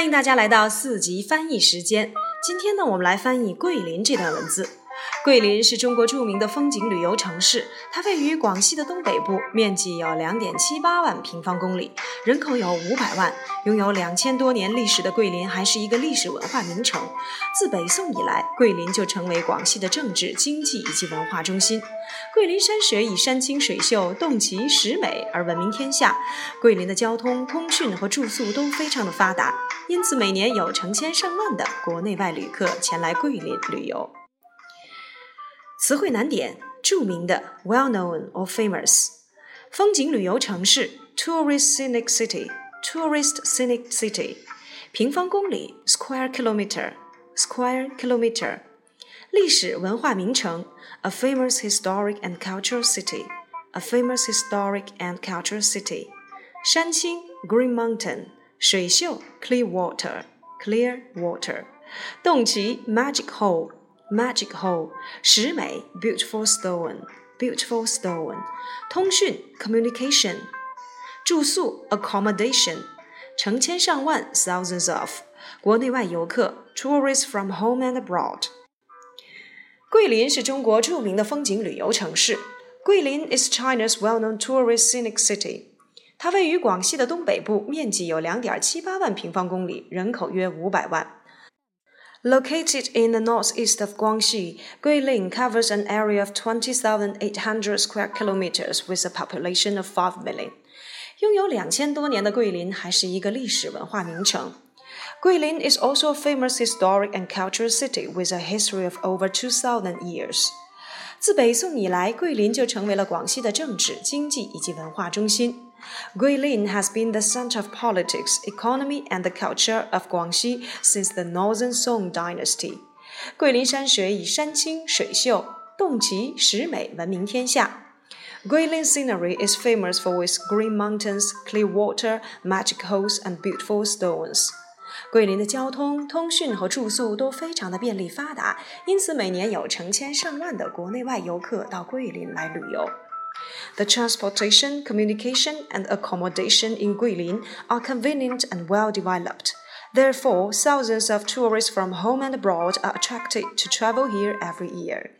欢迎大家来到四级翻译时间。今天呢，我们来翻译桂林这段文字。桂林是中国著名的风景旅游城市，它位于广西的东北部，面积有两点七八万平方公里，人口有五百万，拥有两千多年历史的桂林还是一个历史文化名城。自北宋以来，桂林就成为广西的政治、经济以及文化中心。桂林山水以山清水秀、洞奇石美而闻名天下。桂林的交通、通讯和住宿都非常的发达，因此每年有成千上万的国内外旅客前来桂林旅游。词汇难点：著名的 （well known or famous），风景旅游城市 （tourist scenic city）。Tourist scenic city，平方公里 square kilometer square kilometer，历史文化名城 a famous historic and cultural city a famous historic and cultural city，山青 green mountain，水秀 clear water clear magic hole magic hole，石美 beautiful stone beautiful stone，通讯 communication，住宿 accommodation，成千上万 thousands of，国内外游客 tourists from home and abroad。桂林是中国着名的风景旅游城市。桂林 is China's well-known tourist scenic city。它位于广西的东北部，面积有两点七八万平方公里，人口约五百万。 Located in the northeast of Guangxi, Guilin covers an area of 20,800 square kilometers with a population of 5 million. 拥有两千多年的桂林还是一个历史文化名城。Guilin is also a famous historic and cultural city with a history of over 2,000 years. 自北宋以来，桂林就成为了广西的政治、经济以及文化中心。 Guilin has been the center of politics, economy, and the culture of Guangxi since the Northern Song dynasty. 桂林山水以山清水秀、洞奇石美闻名天下。Guilin scenery is famous for its green mountains, clear water, magic holes, and beautiful stones. 桂林的交通、通讯和住宿都非常的便利发达，因此每年有成千上万的国内外游客到桂林来旅游。 The transportation, communication, and accommodation in Guilin are convenient and well developed. Therefore, thousands of tourists from home and abroad are attracted to travel here every year.